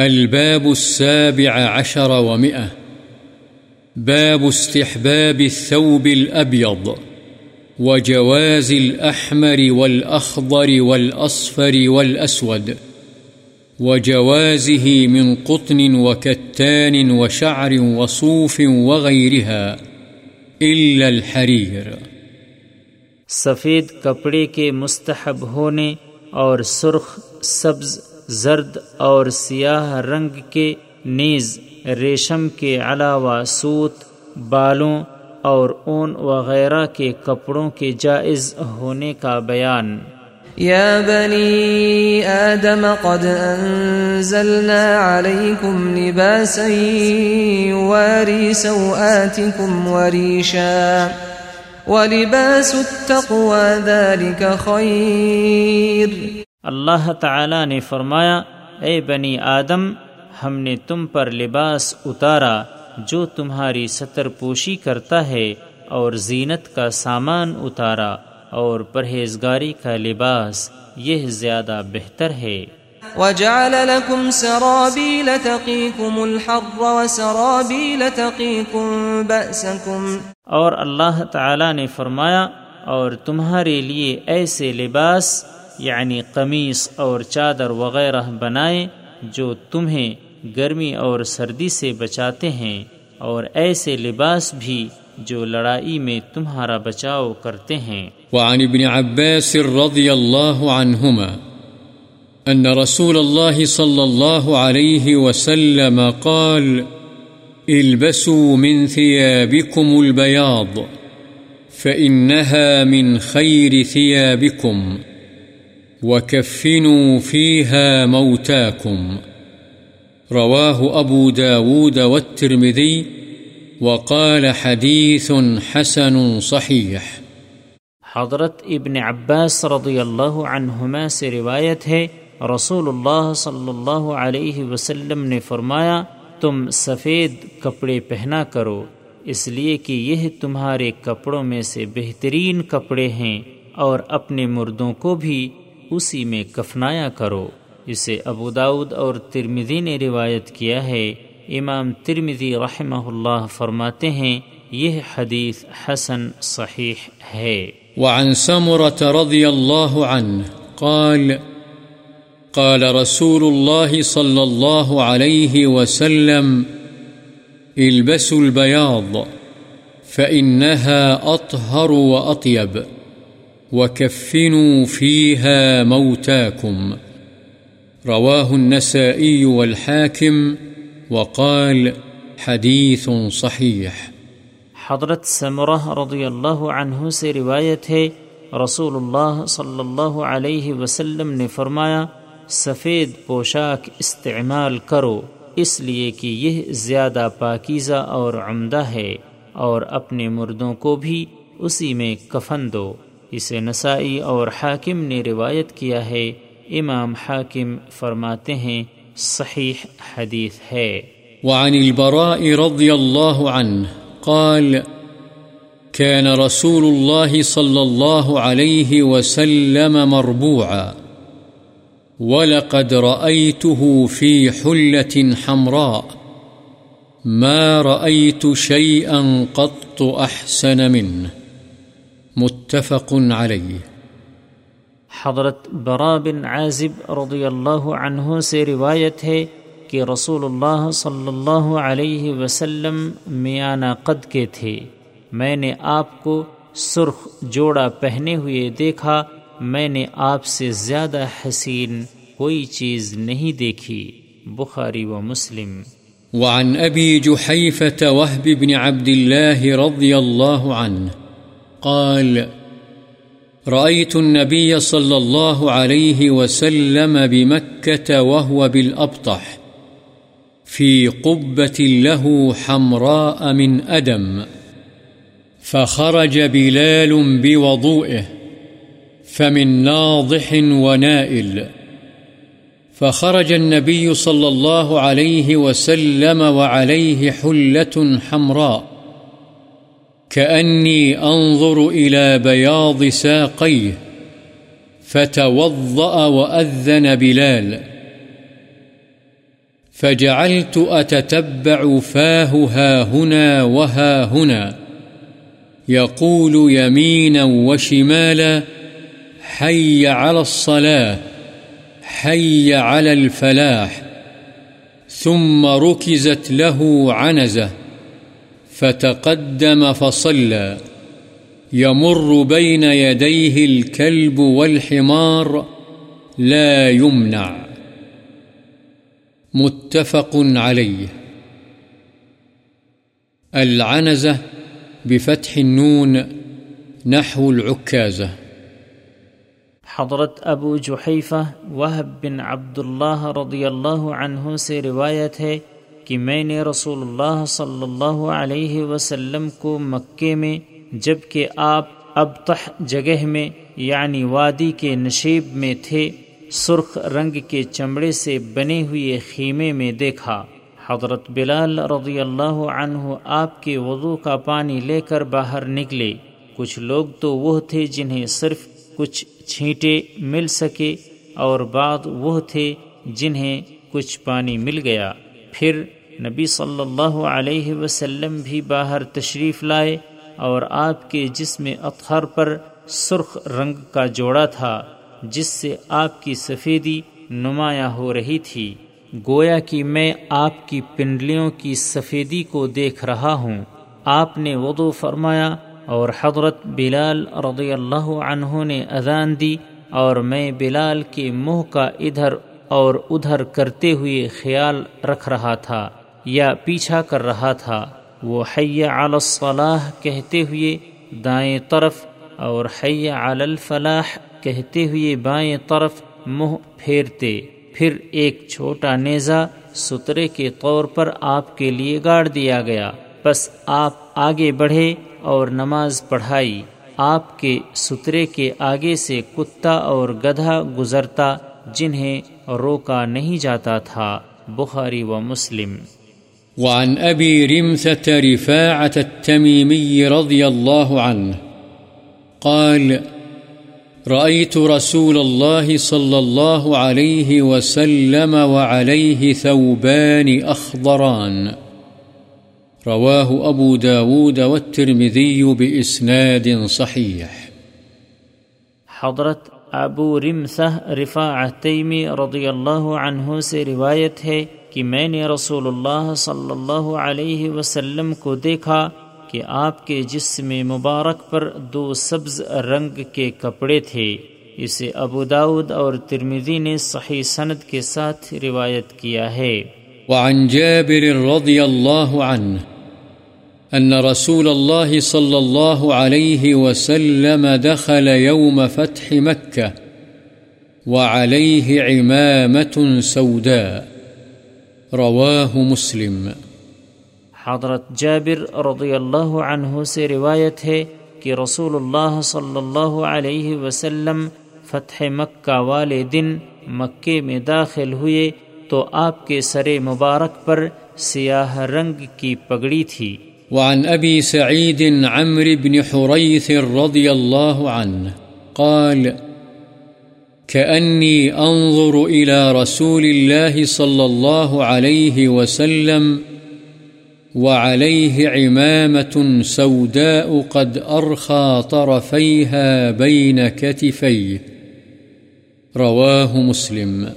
الباب السابع عشر ومئة. باب استحباب الثوب الأبيض وجواز الأحمر والأخضر والأصفر والأسود وجوازه من قطن وكتان وشعر وصوف وغيرها إلا الحرير. سفید کپڑے کے مستحب ہونے اور سرخ سبز زرد اور سیاہ رنگ کے نیز ریشم کے علاوہ سوت، بالوں اور اون وغیرہ کے کپڑوں کے جائز ہونے کا بیان۔ يا بني آدم قد أنزلنا عليكم لباسا يواري سوآتكم وريشا ولباس التقوى ذلك خير اللہ تعالی نے فرمایا اے بنی آدم ہم نے تم پر لباس اتارا جو تمہاری ستر پوشی کرتا ہے اور زینت کا سامان اتارا اور پرہیزگاری کا لباس یہ زیادہ بہتر ہے۔ وجعل لكم سرابيل تقيكم الحر وسرابيل تقيكم بأسكم۔ اور اللہ تعالی نے فرمایا اور تمہارے لیے ایسے لباس یعنی قمیص اور چادر وغیرہ بنائیں جو تمہیں گرمی اور سردی سے بچاتے ہیں اور ایسے لباس بھی جو لڑائی میں تمہارا بچاؤ کرتے ہیں۔ وعن ابن عباس رضی اللہ عنہما أن رسول الله صلى الله عليه وسلم قال، البسوا من ثيابكم البياض فإنها من خير ثيابكم وكفنوا فيها موتاكم رواه أبو داود والترمذي وقال حديث حسن صحيح حضرت ابن عباس رضی اللہ عنہما سے روایت ہے، رسول اللہ صلی اللہ علیہ وسلم نے فرمایا، تم سفید کپڑے پہنا کرو، اس لیے کہ یہ تمہارے کپڑوں میں سے بہترین کپڑے ہیں اور اپنے مردوں کو بھی اسی میں کفنایا کرو۔ اسے ابو داود اور ترمدی نے روایت کیا ہے۔ امام ترمدی رحمہ اللہ فرماتے ہیں، یہ حدیث حسن صحیح ہے۔ وعن سمرة رضي الله عنه قال قال رسول الله صلى الله عليه وسلم، البسوا البياض فإنها أطهر وأطيب وكفنوا فيها موتاكم رواه النسائي والحاكم وقال حديث صحيح حضرت سمرہ رضی اللہ عنہ سے روایت ہے، رسول اللہ صلی اللہ علیہ وسلم نے فرمایا، سفید پوشاک استعمال کرو، اس لیے کہ یہ زیادہ پاکیزہ اور عمدہ ہے اور اپنے مردوں کو بھی اسی میں کفن دو۔ اسے نسائی اور حاکم نے روایت کیا ہے۔ امام حاکم فرماتے ہیں، صحیح حدیث ہے۔ وعن البراء رضي الله عنه قال كان رسول الله صلى الله عليه وسلم مربوعا، ولقد رأيته في حلة حمراء، ما رأيت شيئا قط أحسن منه متفق عليه حضرت برا بن عازب رضی اللہ عنہ سے روایت ہے کہ رسول اللہ صلی اللہ علیہ وسلم میانہ قد کے تھے۔ میں نے آپ کو سرخ جوڑا پہنے ہوئے دیکھا میں نے آپ سے زیادہ حسین کوئی چیز نہیں دیکھی۔ بخاری و مسلم۔ وعن أبي جحيفة وهب بن عبد الله رضي الله عنه قال، رأيت النبي صلى الله عليه وسلم بمكة وهو بالأبطح، في قبة له حمراء من أدم، فخرج بلال بوضوئه، فمن ناضح ونائل، فخرج النبي صلى الله عليه وسلم وعليه حلة حمراء. كأني أنظر إلى بياض ساقيه، فتوضأ وأذن بلال. فجعلت أتتبع فاه ها هنا وها هنا، يقول يمينا وشمالا حي على الصلاة، حي على الفلاح. ثم ركزت له عنزة. فتقدم فصلى يمر بين يديه الكلب والحمار لا يمنع. متفق عليه. العنزة بفتح النون نحو العكازة. حضرت ابو جحیفہ وہب بن عبداللہ رضی اللہ عنہ سے روایت ہے کہ میں نے رسول اللہ صلی اللہ علیہ وسلم کو مکے میں جبکہ آپ ابتح جگہ میں یعنی وادی کے نشیب میں تھے، سرخ رنگ کے چمڑے سے بنے ہوئے خیمے میں دیکھا۔ حضرت بلال رضی اللہ عنہ آپ کے وضو کا پانی لے کر باہر نکلے۔ کچھ لوگ تو وہ تھے جنہیں صرف کچھ چھینٹے مل سکے، اور بعد وہ تھے جنہیں کچھ پانی مل گیا۔ پھر نبی صلی اللہ علیہ وسلم بھی باہر تشریف لائے اور آپ کے جسم اطہر پر سرخ رنگ کا جوڑا تھا، جس سے آپ کی سفیدی نمایاں ہو رہی تھی۔ گویا کہ میں آپ کی پنڈلیوں کی سفیدی کو دیکھ رہا ہوں۔ آپ نے وضو فرمایا اور حضرت بلال رضی اللہ عنہ نے اذان دی اور میں بلال کے منہ کا ادھر اور ادھر کرتے ہوئے خیال رکھ رہا تھا یا پیچھا کر رہا تھا، وہ حی علی الصلاح کہتے ہوئے دائیں طرف اور حی علی الفلاح کہتے ہوئے بائیں طرف منہ پھیرتے، پھر ایک چھوٹا نیزا سترے کے طور پر آپ کے لیے گاڑ دیا گیا۔ بس آپ آگے بڑھے اور نماز پڑھائی، آپ کے سترے کے آگے سے کتا اور گدھا گزرتا جنہیں روکا نہیں جاتا تھا بخاری و مسلم۔ وعن أبي رمثة رفاعة التميمي رضي الله عنه قال رأيت رسول الله صلى الله عليه وسلم وعليه ثوبان أخضران رواه أبو داود والترمذي بإسناد صحيح حضرت ابو رمسہ رفاع تیمی رضی اللہ عنہ سے روایت ہے کہ میں نے رسول اللہ صلی اللہ علیہ وسلم کو دیکھا کہ آپ کے جسم مبارک پر دو سبز رنگ کے کپڑے تھے۔ اسے ابو داود اور ترمیزی نے صحیح سند کے ساتھ روایت کیا ہے۔ وعن جابر رضی اللہ عنہ أن رسول الله صلى الله عليه وسلم دخل يوم فتح مكة وعليه عمامة سوداء. رواه مسلم. حضرت جابر رضی اللہ عنہ سے روایت ہے کہ رسول اللہ صلی اللہ علیہ وسلم فتح مکہ والے دن مکے میں داخل ہوئے تو آپ کے سر مبارک پر سیاہ رنگ کی پگڑی تھی۔ وعن ابی سعید عمر بن حریث رضی اللہ عنہ قال، كأني أنظر إلى رسول الله صلى الله عليه وسلم، وعليه عمامة سوداء قد أرخى طرفيها بين كتفيه. رواه مسلم.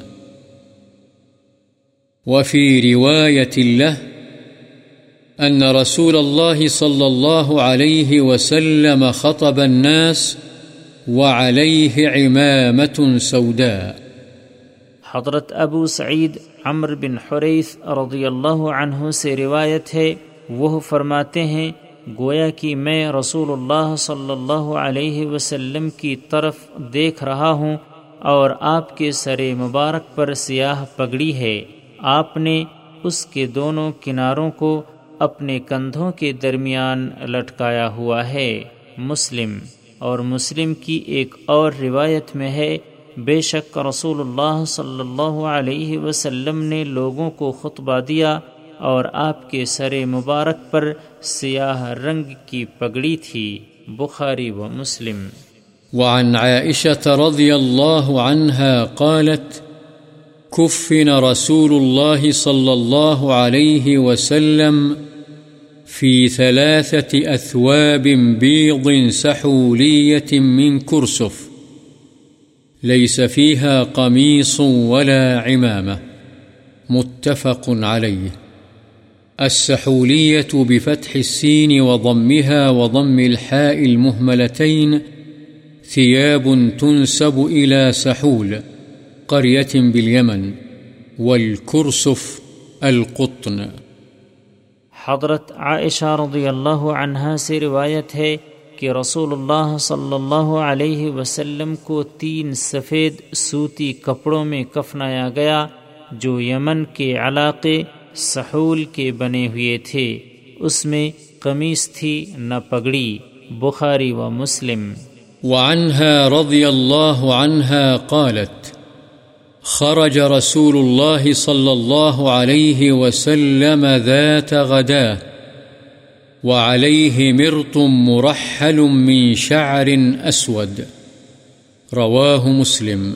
وفي رواية له أن رسول الله صلى الله عليه وسلم خطب الناس وعليه عمامة سوداء. حضرت ابو سعید عمر بن حریث رضی اللہ عنہ سے روایت ہے، وہ فرماتے ہیں، گویا کہ میں رسول اللہ صلی اللہ علیہ وسلم کی طرف دیکھ رہا ہوں اور آپ کے سر مبارک پر سیاہ پگڑی ہے۔ آپ نے اس کے دونوں کناروں کو اپنے کندھوں کے درمیان لٹکایا ہوا ہے۔ مسلم۔ اور مسلم کی ایک اور روایت میں ہے، بے شک رسول اللہ صلی اللہ علیہ وسلم نے لوگوں کو خطبہ دیا اور آپ کے سر مبارک پر سیاہ رنگ کی پگڑی تھی۔ بخاری و مسلم۔ وعن عائشة رضي الله عنها قالت كفن رسول الله صلى الله عليه وسلم في ثلاثة أثواب بيض سحولية من كرسف. ليس فيها قميص ولا عمامة. متفق عليه. السحولية بفتح السين وضمها وضم الحاء المهملتين ثياب تنسب إلى سحول. قرية باليمن والكرسف القطن. حضرت عائشہ رضی اللہ عنہا سے روایت ہے کہ رسول اللہ صلی اللہ علیہ وسلم کو تین سفید سوتی کپڑوں میں کفنایا گیا جو یمن کے علاقے سحول کے بنے ہوئے تھے۔ اس میں قمیص تھی نہ پگڑی۔ بخاری و مسلم۔ وعنها رضي الله عنها قالت خرج رسول الله صلى الله عليه وسلم ذات غداه وعليه مرط مرحل من شعر أسود رواه مسلم.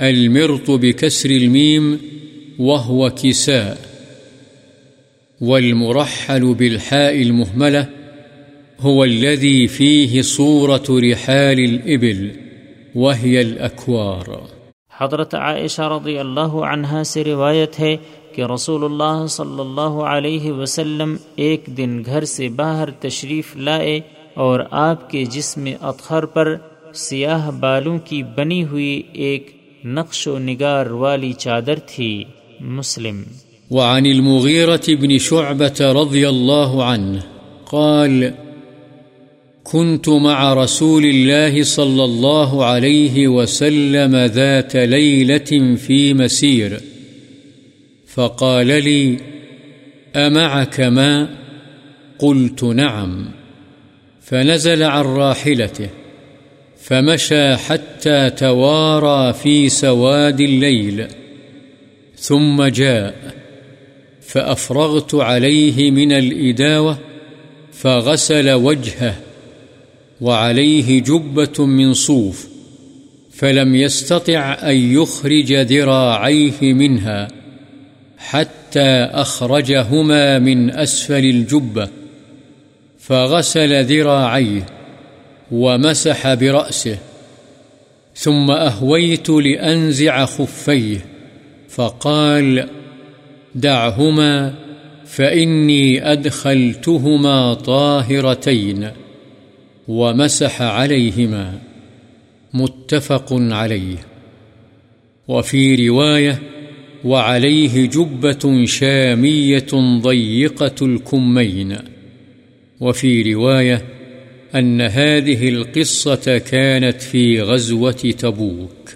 المرط بكسر الميم وهو كساء. والمرحل بالحاء المهملة هو الذي فيه صورة رحال الإبل وهي الأكوار. حضرت عائشہ رضی اللہ عنہا سے روایت ہے کہ رسول اللہ صلی اللہ علیہ وسلم ایک دن گھر سے باہر تشریف لائے اور آپ کے جسم اطخر پر سیاہ بالوں کی بنی ہوئی ایک نقش و نگار والی چادر تھی۔ مسلم۔ وعن المغيرة بن شعبة رضي الله عنه قال كنت مع رسول الله صلى الله عليه وسلم ذات ليلة في مسير. فقال لي، أمعك ماء قلت نعم. فنزل عن راحلته، فمشى حتى توارى في سواد الليل، ثم جاء، فأفرغت عليه من الإداوة، فغسل وجهه. وعليه جبة من صوف، فلم يستطع أن يخرج ذراعيه منها حتى أخرجهما من أسفل الجبة، فغسل ذراعيه ومسح برأسه، ثم أهويت لأنزع خفيه، فقال دعهما، فإني أدخلتهما طاهرتين. ومسح عليهما متفق عليه. وفي رواية وعليه جبة شامية ضيقة الكمين. وفي رواية أن هذه القصة كانت في غزوة تبوك.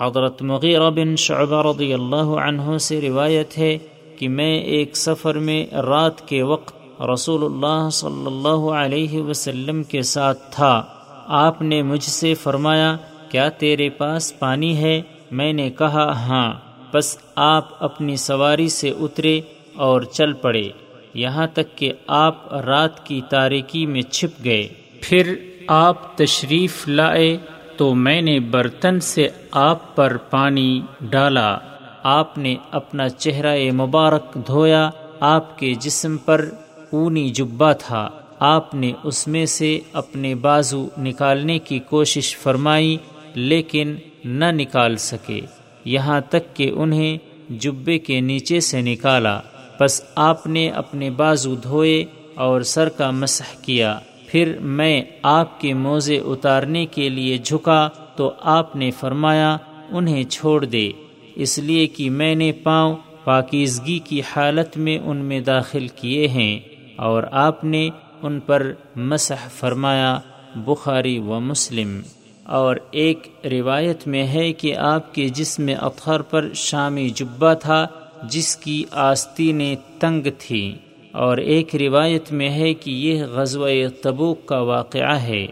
حضرت مغیرہ بن شعبہ رضی اللہ عنہ سے روایت ہے کہ میں ایک سفر میں رات کے وقت رسول اللہ صلی اللہ علیہ وسلم کے ساتھ تھا۔ آپ نے مجھ سے فرمایا، کیا تیرے پاس پانی ہے؟ میں نے کہا ہاں۔ بس آپ اپنی سواری سے اترے اور چل پڑے۔ یہاں تک کہ آپ رات کی تاریکی میں چھپ گئے۔ پھر آپ تشریف لائے تو میں نے برتن سے آپ پر پانی ڈالا۔ آپ نے اپنا چہرہ مبارک دھویا، آپ کے جسم پر اونی جبا تھا۔ آپ نے اس میں سے اپنے بازو نکالنے کی کوشش فرمائی، لیکن نہ نکال سکے۔ یہاں تک کہ انہیں جبے کے نیچے سے نکالا۔ بس آپ نے اپنے بازو دھوئے اور سر کا مسح کیا۔ پھر میں آپ کے موزے اتارنے کے لیے جھکا تو آپ نے فرمایا، انہیں چھوڑ دے۔ اس لیے کہ میں نے پاؤں پاکیزگی کی حالت میں ان میں داخل کیے ہیں۔ اور آپ نے ان پر مسح فرمایا، بخاری و مسلم۔ اور ایک روایت میں ہے کہ آپ کے جسم اطہر پر شامی جبہ تھا، جس کی آستینیں تنگ تھیں اور ایک روایت میں ہے کہ یہ غزوہ تبوک کا واقعہ ہے۔